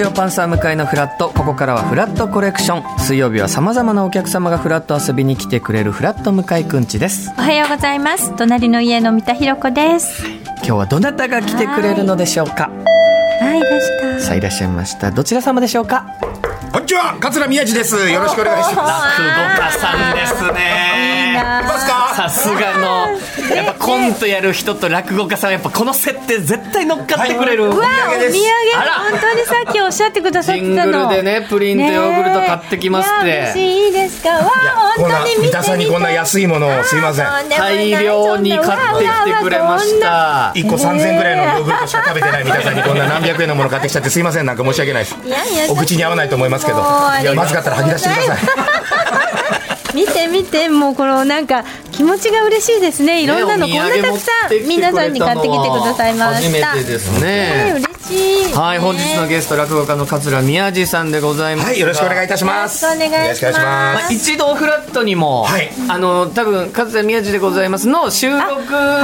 ジオパンサー向かいのフラット。ここからはフラットコレクション。水曜日はさまざまなお客様がフラット遊びに来てくれるフラット向井くんちです。おはようございます。隣の家の三田寛子です。今日はどなたが来てくれるのでしょうか？はいいらした？さあいらっしゃいました。どちら様でしょうか？こんにちは。桂宮治です。よろしくお願いします。久保田さんですねさすがのやっぱコントやる人と落語家さんやっぱこの設定絶対乗っかってくれる、うわお土産です。あら。本当にさっきおっしゃってくださっジンてたのグルでねプリンとヨーグルト買ってきますって。いや嬉しいいいですか。わ本当に見て三田さんにこんな安いものをすいません。大量に買ってきてくれました。1個3000円ぐらいのヨーグルトしか食べてない三田さんにこんな何百円のもの買ってきちゃってすいません。なんか申し訳ないです。いやいやお口に合わないと思いますけど。まずかったら吐き出してください見て見てもうこのなんか気持ちが嬉しいですね。いろんなのこんなたくさん皆さんに買ってきてくださいました。初めてですね。ね嬉しい。はい本日のゲスト落語家の桂宮治さんでございます、はいよろしくお願いいたします。よろしくお願いします。まあ、一度フラットにも、はい。あの多分桂宮治でございますの収録の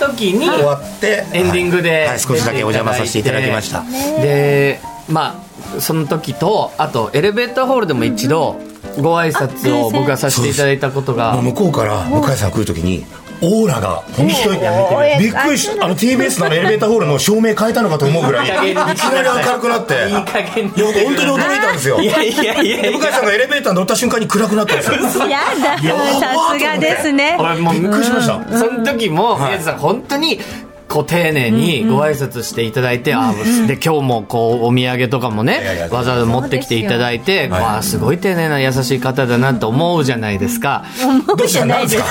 時に終わってエンディングで、はい。少しだけお邪魔させていただきました。でまあその時とあとエレベーターホールでも一度ご挨拶を僕がさせていただいたことが。向こうから向井さん来るときにオーラが本当にびっくりしあの TBS のエレベーターホールの照明変えたのかと思うぐらいいきなり明るくなって。いい加減に。いや僕本当に驚いたんですよ。いやいやいやいや。向井さんがエレベーター乗った瞬間に暗くなったんですよやださすがですね。俺もうびっくりしました。その時もはい。宮治さん本当にこう丁寧にご挨拶していただいて、あで今日もこうお土産とかもねわざわざ持ってきていただいて、はい。わあすごい丁寧な優しい方だなと思うじゃないですか。どうした？んですか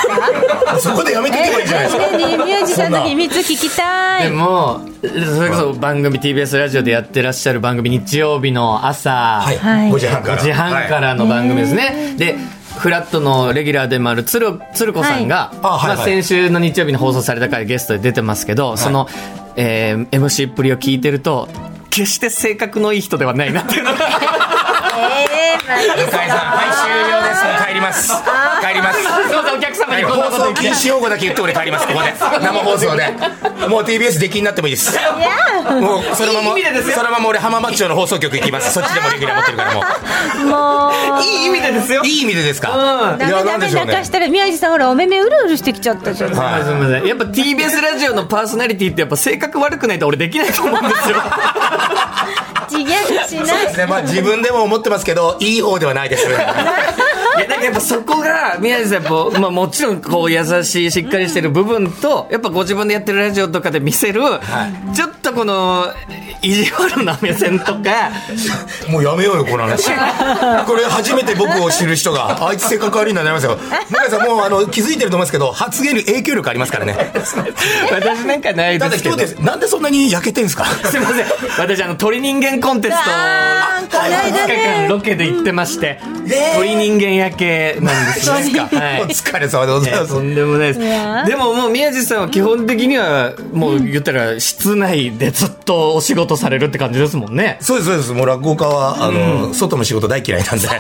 そこでやめておけばいいじゃないですか。えね宮治さんの秘密聞きたい。でもそれこそ番組 TBS ラジオでやってらっしゃる番組日曜日の朝、はい。はい。5時半から。5時半からの番組ですね、でフラットのレギュラーでもある鶴鶴子さんが、あはいはい。まあ、先週の日曜日に放送された回ゲストで出てますけど、その、えー MC っぷりを聞いてると決して性格のいい人ではないなっていうのがえ向井さんはい終了です帰ります。帰ります。すいませんお客様に。こんな放送禁止用語だけ言って俺帰りますここで。生放送で。もう TBS 出禁になってもいいです。もうそのままそのまま俺浜松町の放送局行きます。そっちでもレギュラー持ってるからももう。いい意味でですよ。ういい意味でですか？うん。いやダメダメなんでしょうね。泣かしたら宮治さんほらお目目うるうるしてきちゃったじゃん。すみませんすみませんやっぱ TBS ラジオのパーソナリティってやっぱ性格悪くないと俺できないと思うんですよ 自虐しないそうですね。まあ自分でも思ってますけどいい方ではないです。い やなんかやっぱそこが宮治さんやっぱ、まあ、もちろんこう優しいしっかりしてる部分とやっぱご自分でやってるラジオとかで見せる、ちょっとこの意地悪な目線とか。もうやめようよこの話。これ初めて僕を知る人があいつ性格悪いんだなりますよ。向井さんもうあの気づいてると思いますけど発言に影響力ありますからね。私なんかないですけど。今日です。なんでそんなに焼けてんすか？すいません。私あの鳥人間コンテストこの間2日ね。間ロケで行ってまして、鳥人間焼けなんですよそうですかはい。お疲れ様でございます。とんでもないです。や。でももう宮地さんは基本的にはもう言ったら室内でずっとお仕事されるって感じですもんね。そうですそうです。もう落語家はあの、外の仕事大嫌いなんで。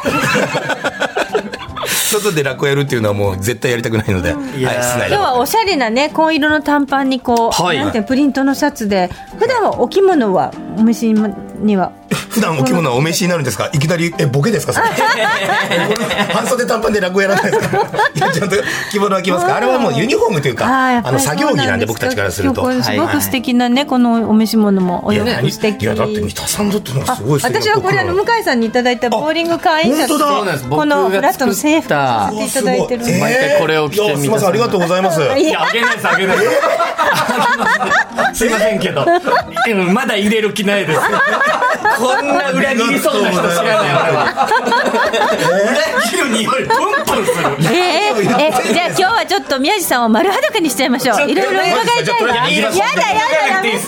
外で落語やるっていうのはもう絶対やりたくないので、はい、今日はおしゃれなね紺色の短パンにこう、はい。なんていうのプリントのシャツで。普段はお着物はお召しには普段お着物はお召しになるんですか？いきなりえボケですか？それ。半袖短パンで落語やらないですか？いやちゃんと着物は着ますか？あれはもうユニフォームというかあの作業着なんで僕たちからすると。すごく素敵なね、このお召し物もお洋いや服素敵。いやだって三田さんだってのがすごい素敵私はこれあの向井さんにいただいたボーリング会員シャツ本当だ。そうなんです。このラットの制服作ったさせていただいてる毎回これを着てすみませんありがとうございますいいやあげないですあげないです。すいませんけど。うんまだ入れる気ないです。こんんな裏切りそうな人知らない裏切る匂いプンプンするえー、えーじゃあ今日はちょっと宮地さんを丸裸にしちゃいましょういろいろ伺いたいなやだやだやめて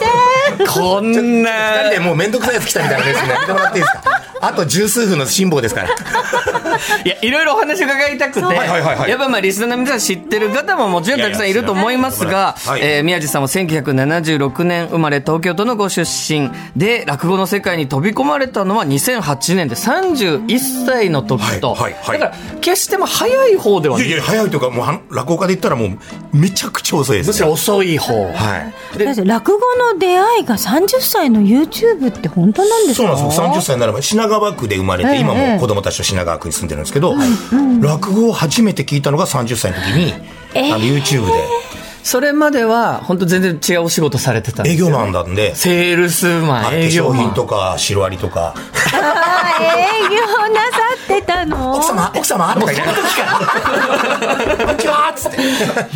こんな2人でもう面倒くさいやつ来たみたいなですねやめてもらっていいですかあと十数分の辛抱ですから。いやいろいろお話伺いたくて、はいはいはいはい。やっぱまあリスナーの皆さん知ってる方ももちろんたくさんいると思いますがえー宮地さんは1976年生まれ東京都のご出身で落語の世界に飛び込まれたのは2008年で31歳の時と、はいはいはい。だから決しても早い方ではい。やいや、早いというか、もう落語家で言ったらもう、めちゃくちゃ遅いです、むしろ遅い方。はい。落語の出会いが30歳の YouTube って本当なんですか？そうなんですよ。30歳になれば品川区で生まれて、ええ今も子供たちと品川区に住んでるんですけど、落語を初めて聞いたのが30歳の時に、あの YouTube で。それまでは、本当全然違うお仕事されてたんですよ営業マンなんで、セールスマン、化営業マン。粧品とかシロアリとか、あー営業なさってたの？奥様、奥様とか言いながら、こんにちはっつって。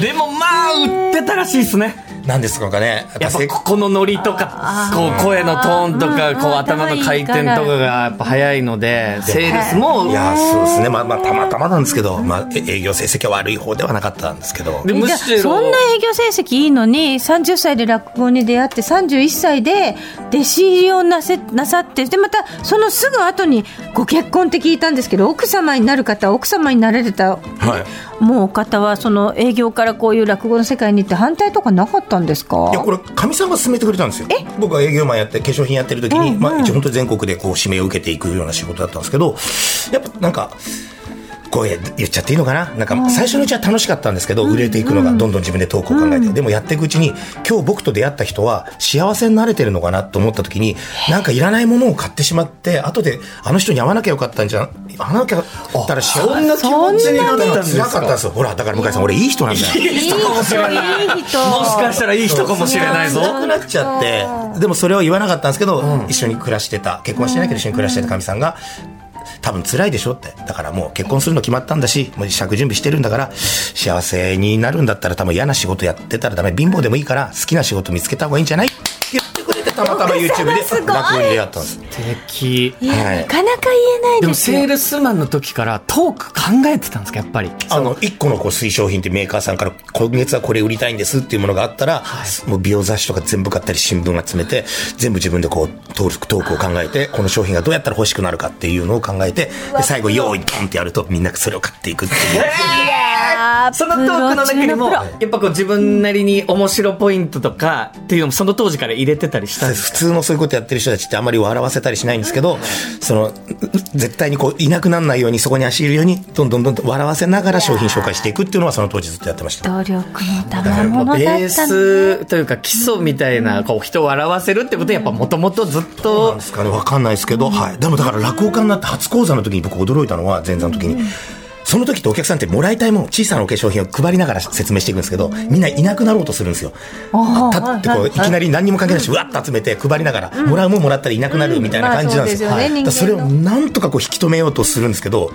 でもまあ、売ってたらしいですね。なんですかね。やっぱせここのノリとか、こう声のトーンとか、こう頭の回転とかがやっぱ早いので、セールスもい、や、そうですね。まあまあ、たまたまなんですけど、まあ、え営業成績は悪い方ではなかったんですけど。でむじゃあしろ、そんな営業成績いいのに30歳で落語に出会って31歳で弟子入りをなせなさってでまたそのすぐ後にご結婚って聞いたんですけど奥様になる方奥様になられた、はいもうお方はその営業からこういう落語の世界に行って反対とかなかったんですか？いや、これ、かみさんが勧めてくれたんですよ。僕は営業マンやって、化粧品やってる時に、まあ、一応本当に全国でこう、指名を受けていくような仕事だったんですけど、やっぱなんか、こう言っちゃっていいのかな？なんか、最初のうちは楽しかったんですけど、売れていくのが、どんどん自分でトークを考えて、でもやっていくうちに、今日僕と出会った人は、幸せになれてるのかなと思った時に、なんかいらないものを買ってしまって、後で、あの人に会わなきゃよかったんじゃん、会わなきゃったら幸せそんな気持ちになったんです辛かったんですよ。ほら、だから向井さん、俺いい人なんだよ。いい人かもしれないいい人もしかしたらいい人かもしれないぞ。辛くなっちゃって、でもそれを言わなかったんですけど、一緒に暮らしてた、結婚はしてないけど一緒に暮らしてたかみさんが、多分辛いでしょって。だからもう結婚するの決まったんだし、もう尺準備してるんだから、幸せになるんだったら多分嫌な仕事やってたらダメ。貧乏でもいいから好きな仕事見つけた方がいいんじゃない？たまたま YouTube ですごい落語に出会ったんです。素敵。なかなか言えないでもセールスマンの時からトーク考えてたんですか、やっぱり。あの、一個のこう推奨品ってメーカーさんから、今月はこれ売りたいんですっていうものがあったら、もう美容雑誌とか全部買ったり新聞集めて、全部自分でこう、トーク、トークを考えて、この商品がどうやったら欲しくなるかっていうのを考えて、で、最後、用意ドンってやると、みんなそれを買っていくっていう。そのトークの中にも、やっぱこう自分なりに面白ポイントとかっていうのもその当時から入れてたりした普通のそういうことやってる人たちってあんまり笑わせたりしないんですけど、その、絶対にこう、いなくならないように、そこに足いるように、どんどんどんどん笑わせながら商品紹介していくっていうのは、その当時ずっとやってました。努力の賜物だったベのースというか基礎みたいな、こう人を笑わせるってことはやっぱもともとずっなんとですかね、わかんないですけど、はい。でもだから落語家になって初講座の時に僕驚いたのは、前座の時に、その時ってお客さんってもらいたいもの、小さなお化粧品を配りながら説明していくんですけど、みんないなくなろうとするんですよ。立ってこう、いきなり何にも関係ないし、うわっと集めて配りながら、もらうもんもらったらいなくなるみたいな感じなんですよ。まあそれをなんとかこう引き止めようとするんですけど、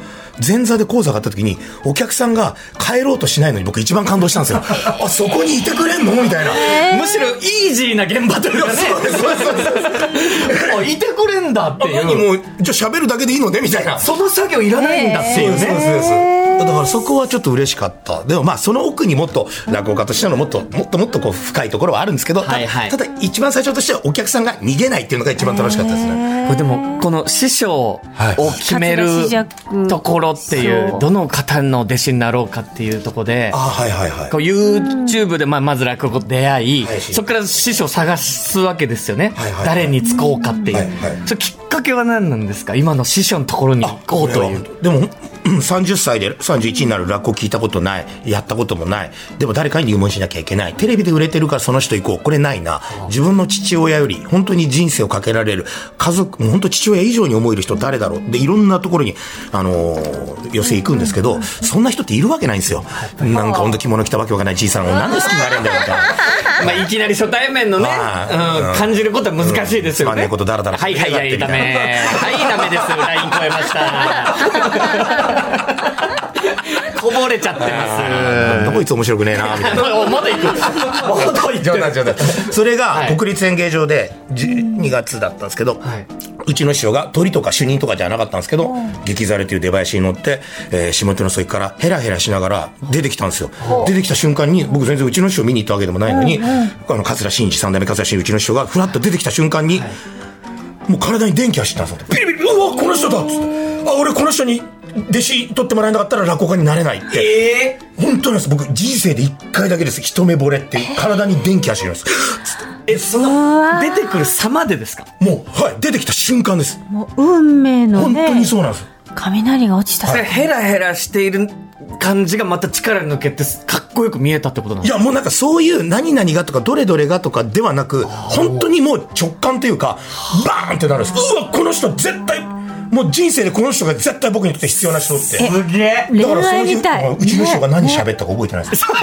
前座で講座があった時に、お客さんが帰ろうとしないのに僕一番感動したんですよ。あ、そこにいてくれんの？みたいな。むしろイージーな現場というかねそうですそうですそうですあいてくれんだっていう何もう、じゃあ喋るだけでいいのねみたいな。その作業いらないんだっていうねそうですだからそこはちょっと嬉しかった。でもまあその奥にもっと落語家としてのもっともっともっとこう深いところはあるんですけど、たはいはい。ただ一番最初としてはお客さんが逃げないっていうのが一番楽しかったですね。これでもこの師匠を決めるところっていそううどの方の弟子になろうかっていうところであはいはいはい。こう YouTube でまあまず落語と出会い、はい。そこから師匠を探すわけですよね、はいはい誰につこうかっていう、はいはい。それきっかけは何なんですか？今の師匠のところに行こうという。でも、うん30歳で31になる落語聞いたことない、やったこともない、でも誰かに入門しなきゃいけない、テレビで売れてるからその人行こう、これないな、自分の父親より本当に人生をかけられる、家族、もう本当父親以上に思える人誰だろう、で、いろんなところに、あのー寄せ行くんですけど、そんな人っているわけないんですよ。なんか本当着物着たわけわかんないじいさんをなんで好きになれるんだよみたいな。まあ、いきなり初対面のね、はいうん、感じることは難しいですよね。うんつまんないことだらだらはいはいはい、ダメ。はい、ダメです。ライン超えました。こぼれちゃってまこいつ面白くねえな、みたいな。まだ行く。まだ行ってる。冗談冗談。それがはい国立演芸場で12月だったんですけど、はいうちの師匠が鳥とか主任とかじゃなかったんですけど、激ザレという出囃子に乗って、えー下手の添からヘラヘラしながら出てきたんですよ。出てきた瞬間に、僕全然うちの師匠見に行ったわけでもないのに、あの、桂真一三代目桂真一うちの師匠がふらっと出てきた瞬間に、もう体に電気走ったんですよ。ビリビリ、うわ、この人だっつって。あ、俺この人に弟子取ってもらえなかったら落語家になれないって。え本当なんです。僕、人生で一回だけです。一目惚れって、体に電気走ります。え、その、出てくる様でですか？もう、はい、出てきた瞬間です。もう運命の本ね当にそうなんです。雷が落ちた。それヘラヘラしている感じがまた力抜けて、かっこよく見えたってことなんですいや、もうなんかそういう何々がとか、どれどれがとかではなく、本当にもう直感というか、バーンってなるんです。うわ、この人絶対、もう人生でこの人が絶対僕にとって必要な人って。すげえ。恋愛みたい。うちの人が何喋ったか覚えてないです。怖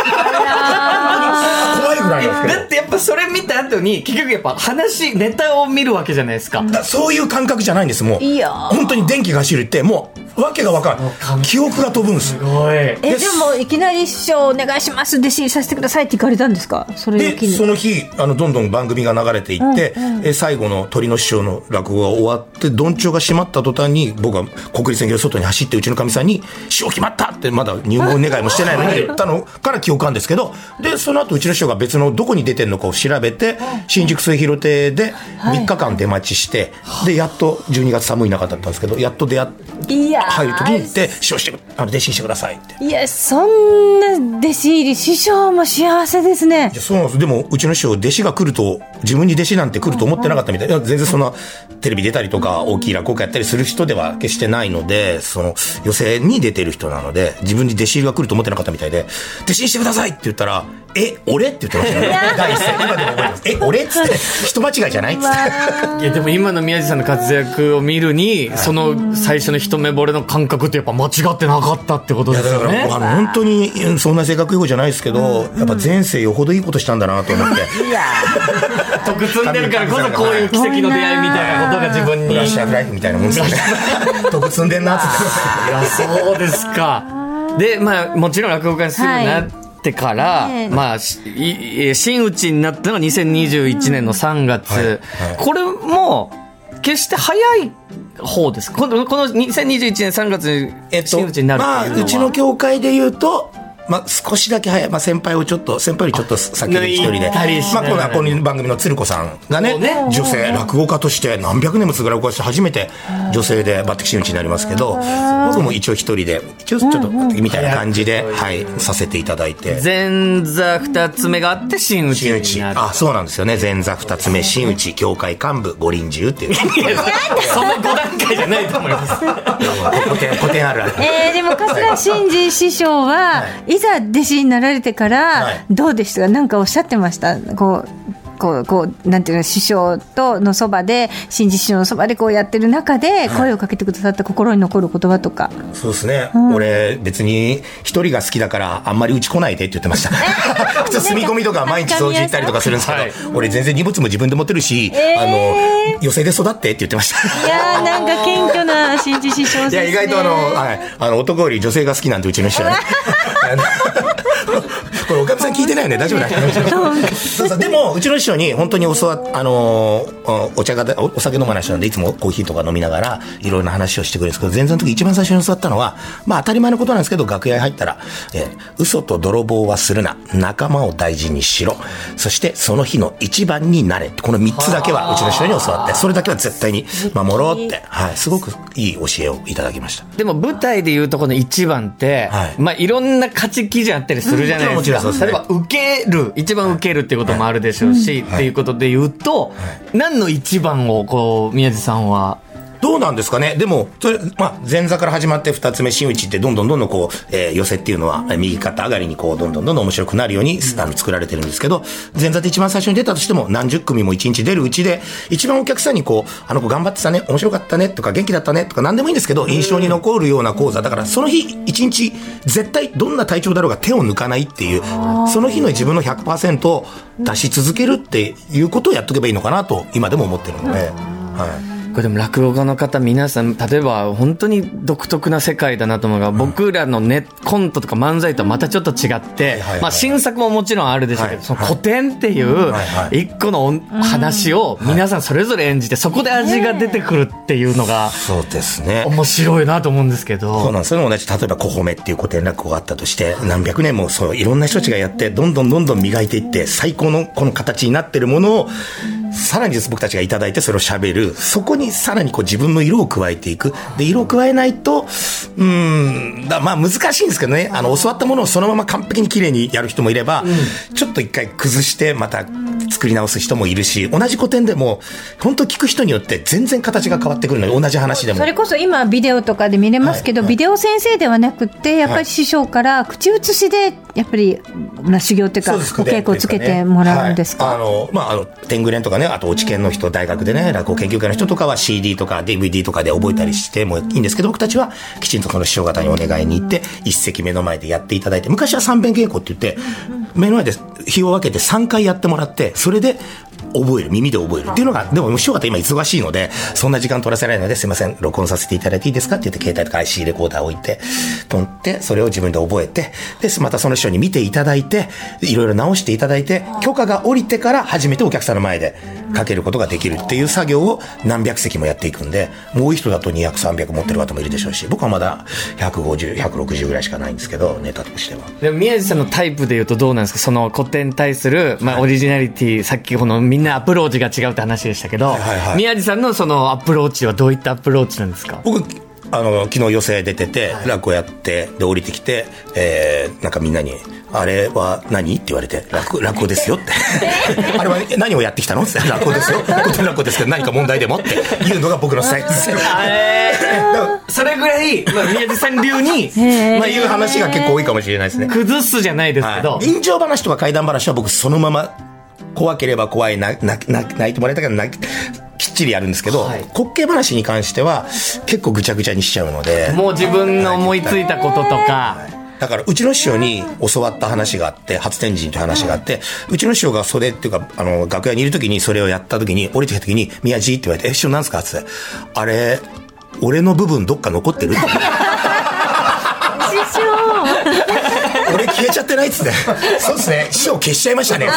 いぐらいなんですけだってやっぱそれ見た後に、結局やっぱ話、ネタを見るわけじゃないですか。そういう感覚じゃないんです、もう。いや本当に電気が走るって、もう、わけがわかんない。記憶が飛ぶんです。すごい。え、でも、いきなり師匠お願いします、弟子にさせてくださいって言われたんですか？それをで。その日あのどんどん番組が流れていって、え最後の鳥の師匠の落語が終わってどんちょうが閉まった途端に僕は国立演芸の外に走ってうちのかみさんに「師匠決まった!」ってまだ入門願いもしてないのに言ったのから記憶あるんですけどでその後うちの師匠が別のどこに出てるのかを調べて新宿末広亭で3日間出待ちしてでやっと12月寒い中だったんですけどやっと出会っていやー入る時に行って「師匠してあの弟子にしてください」って。いや、そんな弟子入り、師匠も幸せですねい。やそうなんです。でも、うちの師匠、弟子が来ると、自分に弟子なんて来ると思ってなかったみたい。いや全然そんな、テレビ出たりとか、大きい落語家やったりする人では決してないので、その、寄席に出てる人なので、自分に弟子入りが来ると思ってなかったみたいで、弟子にしてくださいって言ったら、え、俺って言ってましたね。第一声。今でも覚えてます。え、俺っつって、人間違いじゃないっつって。いやでも今の宮地さんの活躍を見るに、その最初の一目惚れの感覚ってやっぱ間違ってなかったってこといやだから、ですよね。あの、本当に、うんそんな性格いい子じゃないですけど、やっぱ前世よほどいいことしたんだなと思って。得積んでるからこそこういう奇跡の出会いみたいなことが自分に。ブラッシュアップライフみたいなもんですよね。得積んでんなって。いや、そうですか。で、まあ、もちろん落語家にすぐなってから、いええまあ、真打ちになったのが2021年の3月。はいはいこれも、決して早い方です。この、この2021年3月にえっと真打ちになるっていうのは。まあ、うちの教会で言うと、まあ、少しだけ早い、まあ、先輩をちょっと、先輩よりちょっと先に一人でまあ、このこの番組の鶴子さんがね女性、落語家として何百年も続く落語家として初めて女性で抜擢真打ちになりますけど、僕も一応一人で、一応ちょっと、みたいな感じで、はい、させていただいて。前座二つ目があって真打ちに真打ち。なる。あ、そうなんですよね。前座二つ目、真打ち、教会幹部、五輪中っていう。その5段階じゃないと思います。古典、あるある。えー、でも桂真治師匠は、い、ざ弟子になられてから、はい。どうでしたか？なんかおっしゃってました？こうこうこうなんていうの師匠とのそばで真治師匠のそばでこうやってる中で声をかけてくださった心に残る言葉とか、そうですね、俺別に一人が好きだからあんまりうち来ないでって言ってました。普通住み込みとか毎日掃除行ったりとかするんですけど、はい。俺全然荷物も自分で持ってるし、えー。あの寄席で育ってって言ってました。いやーなんか謙虚な真治師匠ですね。いや意外とあの、はい、あの男より女性が好きなんでうちの人はね これおかみさん聞いてないよね。大丈夫だ。そうそう。でもうちの師匠に本当に教わあのおお茶がおお酒飲まない人なんでいつもコーヒーとか飲みながらいろいろな話をしてくれるんですけど前座の時一番最初に教わったのはまあ当たり前のことなんですけど楽屋に入ったら、えー嘘と泥棒はするな。仲間を大事にしろ。そしてその日の一番になれ。この3つだけはうちの師匠に教わってそれだけは絶対に守ろうって、はい、すごくいい教えをいただきました。でも舞台でいうとこの一番って、はい。まあいろんな勝ち基準あったりするじゃないですか。うんもちろんそうですね例えば受ける、一番受けるっていうこともあるでしょうし、っていうことで言うと、何の一番をこう、宮地さんは、どうなんですかね？でも、それ、まあ、前座から始まって二つ目、真打ちってどんどんどんどんこう、えー寄せっていうのは、えー右肩上がりにこう、どんどんどんどん面白くなるように、あの、作られてるんですけど、前座で一番最初に出たとしても、何十組も一日出るうちで、一番お客さんにこう、あの子頑張ってたね、面白かったね、とか元気だったね、とか何でもいいんですけど、印象に残るような講座。だから、その日、一日、絶対どんな体調だろうが手を抜かないっていう、その日の自分の100%を出し続けるっていうことをやっとけばいいのかなと、今でも思ってるので、はい。これでも落語家の方皆さん、例えば本当に独特な世界だなと思うのが、僕らのね、コントとか漫才とはまたちょっと違ってはいはい、まあ新作ももちろんあるでしょうけど、はい。その古典っていう一個の話を皆さんそれぞれ演じて、そこで味が出てくるっていうのがそうですね。面白いなと思うんですけそうど。なんです。それも同じ、例えば、小褒めっていう古典落語があったとして、何百年もそう、いろんな人たちがやって、どんどんどんどん磨いていって、最高のこの形になってるものを、さらに僕たちがいただいてそれを喋る。そこにさらにこう自分の色を加えていく。で、色を加えないと、うーん、だまあ難しいんですけどね、あの、教わったものをそのまま完璧に綺麗にやる人もいれば、ちょっと一回崩して、また作り直す人もいるし、同じ古典でも、本当聞く人によって全然形が変わってくるので、同じ話でも。それこそ今ビデオとかで見れますけど、はい。はいビデオ先生ではなくってやっぱり師匠から口移しでやっぱり、まあ、修行っていうかお稽古をつけてもらうんですか、はい。あの、まあ、あの、天狗連とかね、あと、落研の人、大学でね、落語研究会の人とかは CD とか DVD とかで覚えたりしてもいいんですけど、僕たちはきちんとその師匠方にお願いに行って、一席目の前でやっていただいて、昔は三遍稽古って言って、目の前で日を分けて3回やってもらって、それで、覚える、耳で覚える。っていうのが、でも、師匠方今忙しいので、そんな時間取らせられないので、すいません、録音させていただいていいですか？って言って、携帯とか IC レコーダーを置いて、撮って、それを自分で覚えて、で、またその師匠に見ていただいて、いろいろ直していただいて、許可が下りてから初めてお客さんの前でかけることができるっていう作業を何百席もやっていくんで、もういい人だと200、300持ってる方もいるでしょうし、僕はまだ150、160ぐらいしかないんですけど、ネタとしては。でも宮治さんのタイプで言うとどうなんですか？その古典に対する、まあ、オリジナリティ、さっきこのみんなアプローチが違うって話でしたけど、はいはいはい。宮治さんのそのアプローチはどういったアプローチなんですか？僕あの昨日寄席出てて、落語やってで降りてきて、えー、なんかみんなに「あれは何?」って言われて「落落語ですよ」って「あれはえ何をやってきたの?」って「落語ですよ。古典落語ですけど何か問題でも?」って。いうのが僕のスタイルです。よ それぐらい、まあ、宮地さん流にまあいう話が結構多いかもしれないですね、崩すじゃないですけど、はい、臨場話とか怪談話は僕そのまま怖ければ怖いななな泣いてもらいたから泣ききっちりやるんですけど、はい滑稽話に関しては結構ぐちゃぐちゃにしちゃうのでもう自分の思いついたこととか、だから、うちの師匠に教わった話があって、初天神という話があって、うちの師匠が袖っていうか、あの、楽屋にいる時にそれをやった時に、降りてきた時に、宮地って言われて、え、師匠なんすか？って言って、あれ、俺の部分どっか残ってる？って。師匠 俺消えちゃってない？っつって。そうですね。師匠消しちゃいましたね。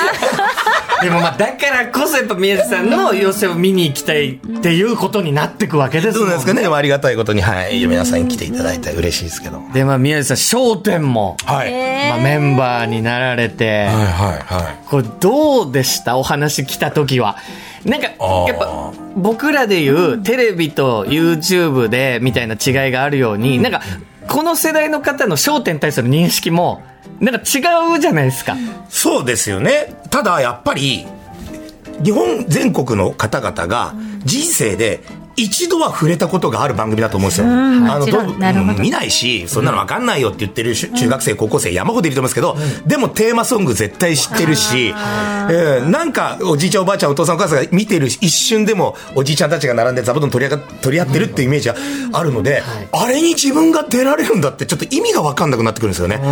でもまあだからこそやっぱ宮地さんの寄せを見に行きたいっていうことになってくわけですもんなんですかね。でもありがたいことに、はい。皆さんに来ていただいて嬉しいですけど。でまあ宮地さん『笑点』も、はい。はいまあ、メンバーになられて、はいはこれどうでした？お話来た時は。なんか、やっぱ、僕らで言う、テレビと YouTube で、みたいな違いがあるように、なんか、この世代の方の焦点に対する認識も、なんか違うじゃないですか。そうですよね。ただ、やっぱり、日本全国の方々が人生で一度は触れたことがある番組だと思うんですよ。あのど見ないし、そんなのわかんないよって言ってるし中学生、高校生山ほどいると思うんですけど、でもテーマソング絶対知ってるし、えーなんかおじいちゃんおばあちゃんお父さんお母さんが見てるし一瞬でもおじいちゃんたちが並んで座布団取り取り合ってるっていうイメージがあるので、あれに自分が出られるんだってちょっと意味がわかんなくなってくるんですよね。だ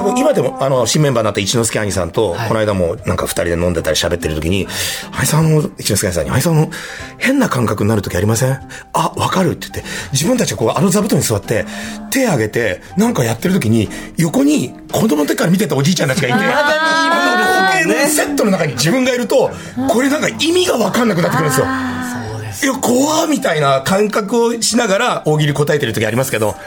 から今でも、あの、新メンバーになった一之輔兄さんと、この間もなんか二人で飲んでたり喋ってる時に、兄さん、あの、一之輔兄さんに、兄さん、あの、変な感覚になる時ありません？あ、わかる。って言って、自分たちがこう、あの座布団に座って、手挙げて、なんかやってる時に、横に子供の時から見てたおじいちゃんたちがいて、あの光景のセットの中に自分がいると、これなんか意味がわかんなくなってくるんですよ。いや、怖みたいな感覚をしながら大喜利答えてる時ありますけど、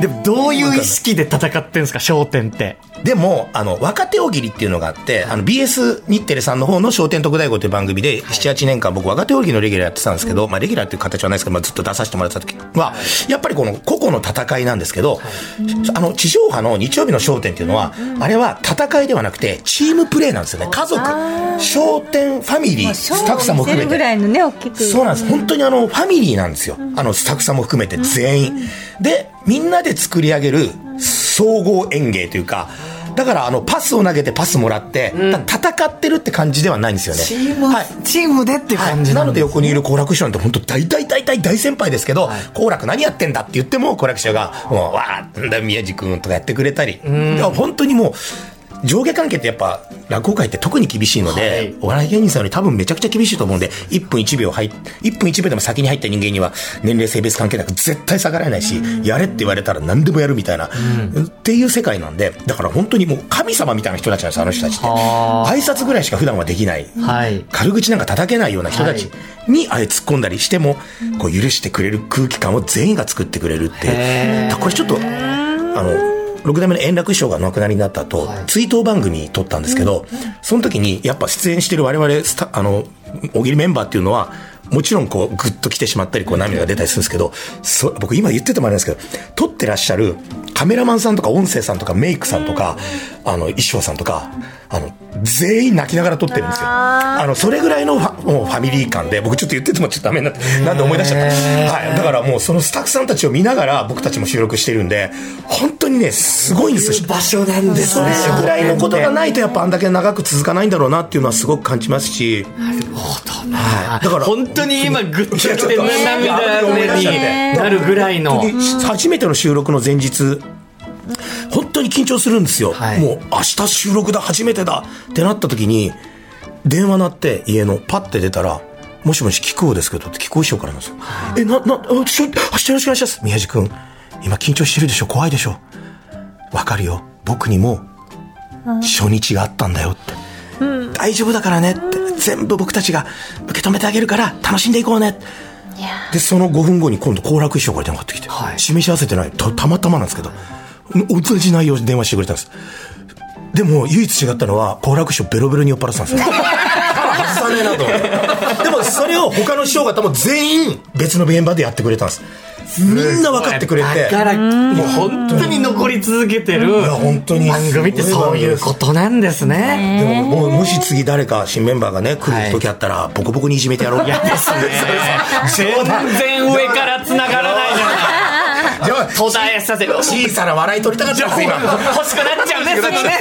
でも、どういう意識で戦ってんですか、焦点って。でも、あの、若手大喜利っていうのがあって、あの、BS 日テレさんの方の笑点特大号という番組で、7、8年間僕若手大喜利のレギュラーやってたんですけど、まあ、レギュラーっていう形はないですけど、まあ、ずっと出させてもらってた時は、やっぱりこの個々の戦いなんですけど、あの、地上波の日曜日の笑点っていうのは、あれは戦いではなくて、チームプレーなんですよね。家族、笑点ファミリー、スタッフさんも含めて。ぐらいのね大きくそうなんです。本当にあの、ファミリーなんですよ。あの、スタッフさんも含めて全員。で、みんなで作り上げる総合演芸というか、だからあの、パスを投げてパスもらって、だ戦ってるって感じではないんですよね。チーム、はい。チームでって感じなので横にいる好楽師匠なんて本当大大大大大先輩ですけど、好楽何やってんだって言っても好楽師匠が、もう、わー、なんだ宮治君とかやってくれたり。本当にもう、上下関係ってやっぱ落語界って特に厳しいので、はいお笑い芸人さんより多分めちゃくちゃ厳しいと思うんで、1分1秒入っ、1分1秒でも先に入った人間には年齢性別関係なく絶対逆らえないし、やれって言われたら何でもやるみたいな、っていう世界なんで、だから本当にもう神様みたいな人たちなんです、あの人たちって。は挨拶ぐらいしか普段はできない。はい。軽口なんか叩けないような人たちにあれ突っ込んだりしても、こう許してくれる空気感を全員が作ってくれるっていう。これちょっと、あの、六代目の円楽師匠が亡くなりになった後、追悼番組撮ったんですけど、その時にやっぱ出演してる我々スタ、あの、大喜利メンバーっていうのは、もちろんこう、グッと来てしまったり、こう涙が出たりするんですけど、そ僕今言っててもあれなんですけど、撮ってらっしゃるカメラマンさんとか音声さんとかメイクさんとか、あの、衣装さんとか、あの、全員泣きながら撮ってるんですよ。あの、それぐらいのファもうファミリー感で、僕ちょっと言っててもちょっとダメになって、なんで思い出しちゃった。はい。だからもうそのスタッフさんたちを見ながら僕たちも収録してるんで、本当にね、すごいんですよ。場所なんですそれぐらいのことがないとやっぱあんだけ長く続かないんだろうなっていうのはすごく感じますし。はい、だから本当に今グッときて涙目になるぐらいの初めての収録の前日、本当に緊張するんですよ。はいもう明日収録だ、初めてだってなった時に、電話鳴って家のパッて出たら、もしもし、聞こうですけどって聞こう師匠からなんですよ。え、な、な、あ、明日よろしくお願いします。宮治君、今緊張してるでしょ怖いでしょわかるよ。僕にも、初日があったんだよって。大丈夫だからねって。全部僕たちが受け止めてあげるから楽しんでいこうね。で、その5分後に今度、好楽師匠から電話がかかってきて、はい示し合わせてないた、たまたまなんですけど、同じ内容で電話してくれたんです。でも、唯一違ったのは、好楽師匠ベロベロに酔っ払ってたんですよ。外さねえなと思って。でも、それを他の師匠方も全員別の現場でやってくれたんです。みんな分かってくれて。だからもう本当に残り続けてるいや、本当に。番組ってそういうことなんですね。でも、もう、もし次誰か新メンバーがね、来る時あったら、ボコボコにいじめてやろう。いや、です 全然上から繋がら。途絶えさせる。小さな笑い取りたかったんです、今。欲しくなっちゃうね、そこね。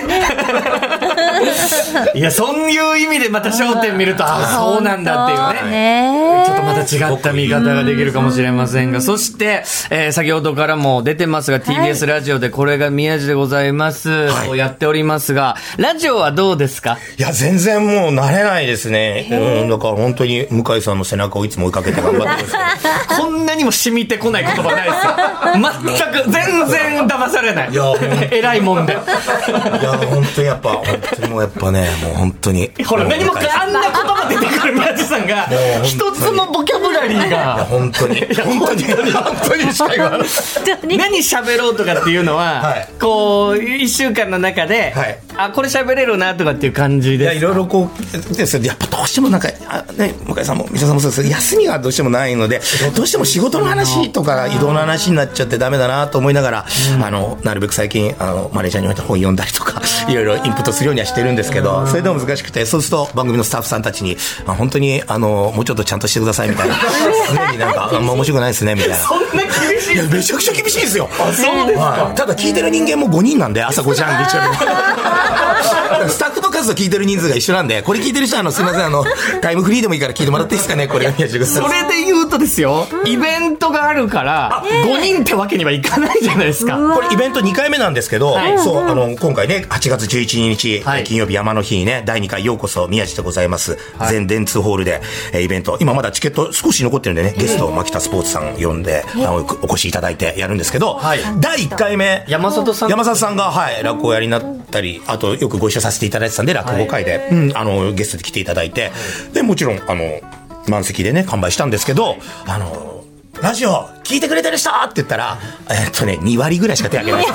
いや、そういう意味でまた焦点見ると、あ、そうなんだっていうね。ねちょっとまた違った見方ができるかもしれませんが、そして、えー先ほどからも出てますが、TBS ラジオでこれが宮地でございます、をやっておりますが、ラジオはどうですか？いや、全然もう慣れないですね。うん、だから本当に向井さんの背中をいつも追いかけて頑張ってるんですけど。こんなにも染みてこない言葉ないですよ。全く、全然騙されない。い 偉いもんで。いや、本当にやっぱ、本当にもうやっぱね、もう本当に。ほら、何もかあんな言葉が一つもボキャブラリーが、本当に。本当に。本当に。しか言わない。何喋ろうとかっていうのは、はい。こう、一週間の中で、はい。あ、これ喋れるなとかっていう感じいや。いろいろこう、ですよ。やっぱどうしてもなんか、あね、向井さんも、三田さんもそうです休みがどうしてもないので、どうしても仕事の話とか移動の話になっちゃってダメだなと思いながら、あの、なるべく最近、あの、マネージャーに言われた本読んだりとか、いろいろインプットするようにはしてるんですけど、それでも難しくて、そうすると番組のスタッフさんたちに、あ本当に、あの、もうちょっとちゃんとしてくださいみたいな。常になんか、あんま面白くないですね、みたいな。そんな厳しいいや、めちゃくちゃ厳しいですよ。そうですかはいただ聞いてる人間も5人なんで、朝5時半で一緒に。スタッフ聞いてる人数が一緒なんで、これ聞いてる人は、あの、すみません、あの、タイムフリーでもいいから聞いてもらっていいですかね、これが宮地君。それで言うとですよ、イベントがあるから、5人ってわけにはいかないじゃないですか。これイベント2回目なんですけど、はい。そう、あの、今回ね、8月11日、はい。金曜日山の日にね、第2回ようこそ宮地でございます。全電通ホールで、えーイベント、今まだチケット少し残ってるんでね、ゲスト、牧田スポーツさん呼んで、お越しいただいてやるんですけど、はい。第1回目、山里さん。山里さんが、はい、落語をやりになったり、あとよくご一緒させていただいてたんで、落語会で、うん、あの、ゲストで来ていただいて、で、もちろん、あの、満席でね、完売したんですけど、あの、ラジオ聞いてくれてる人って言ったら、えっとね、2割ぐらいしか手挙げない。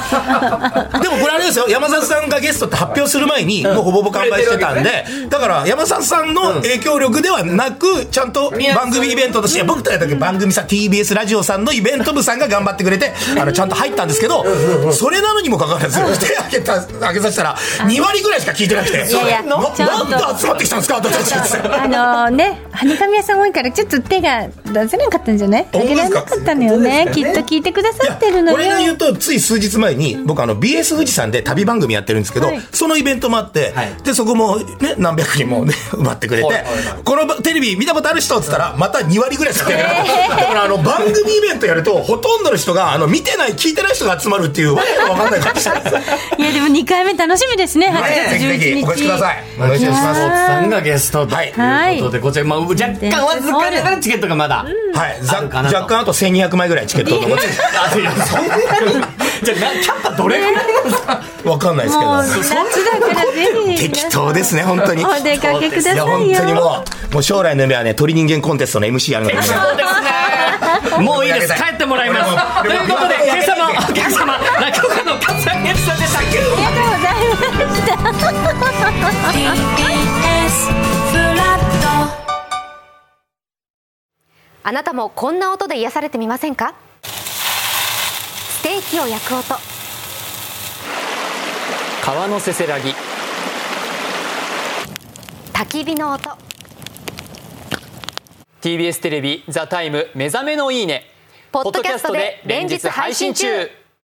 でもこれあれですよ、山里さんがゲストって発表する前に、もうほぼほぼ完売してたんで、だから山里さんの影響力ではなく、ちゃんと番組イベントとして、僕とやった時番組さ、TBS ラジオさんのイベント部さんが頑張ってくれて、あの、ちゃんと入ったんですけど、それなのにもかかわらず、手挙げた、挙げさせたら、2割ぐらいしか聞いてなくて、なんで集まってきたんですか、私たち。あのね、はにかみ屋さん多いから、ちょっと手が出せなかったんじゃない？本当ですかあげられなかったのよね。きっと聞いてくださってるのよ。これが言うと、つい数日前に、僕あの、BS 富士山で旅番組やってるんですけど、はいそのイベントもあって、はいで、そこもね、何百人もね、埋まってくれて、はいはいはいこのテレビ見たことある人って言ったら、また2割ぐらい。だからあの、番組イベントやると、ほとんどの人が、あの、見てない、聞いてない人が集まるっていう、わけがわかんない感じです。いや、でも2回目楽しみですね、8はい月11ぜひぜひ日。お越しください。お願いします。さんがゲストとはいいうことで、こちら、まあ、若干わずかながらチケットがまだ。はい。ざあるかなと若干あと1200枚ぐらいチケットを残ってあ、いや、そんなに。じゃあ、なキャパどれぐらい？なんですかわかんないですけどもう。夏だからぜひ。適当ですね、本当に。お出かけくださいよ。いや、本当にもう、もう将来の夢はね、鳥人間コンテストの MC やるので、すね。もういいです。帰ってもらいます。ということで、今朝のお客様、落語家の勝谷美さんでした。ありがとうございました。TBS フラットあなたもこんな音で癒されてみませんか？ステーキを焼く音。川のせせらぎ。焚き火の音。TBS テレビ「ザタイム目覚めのいいね」ポッドキャストで連日配信中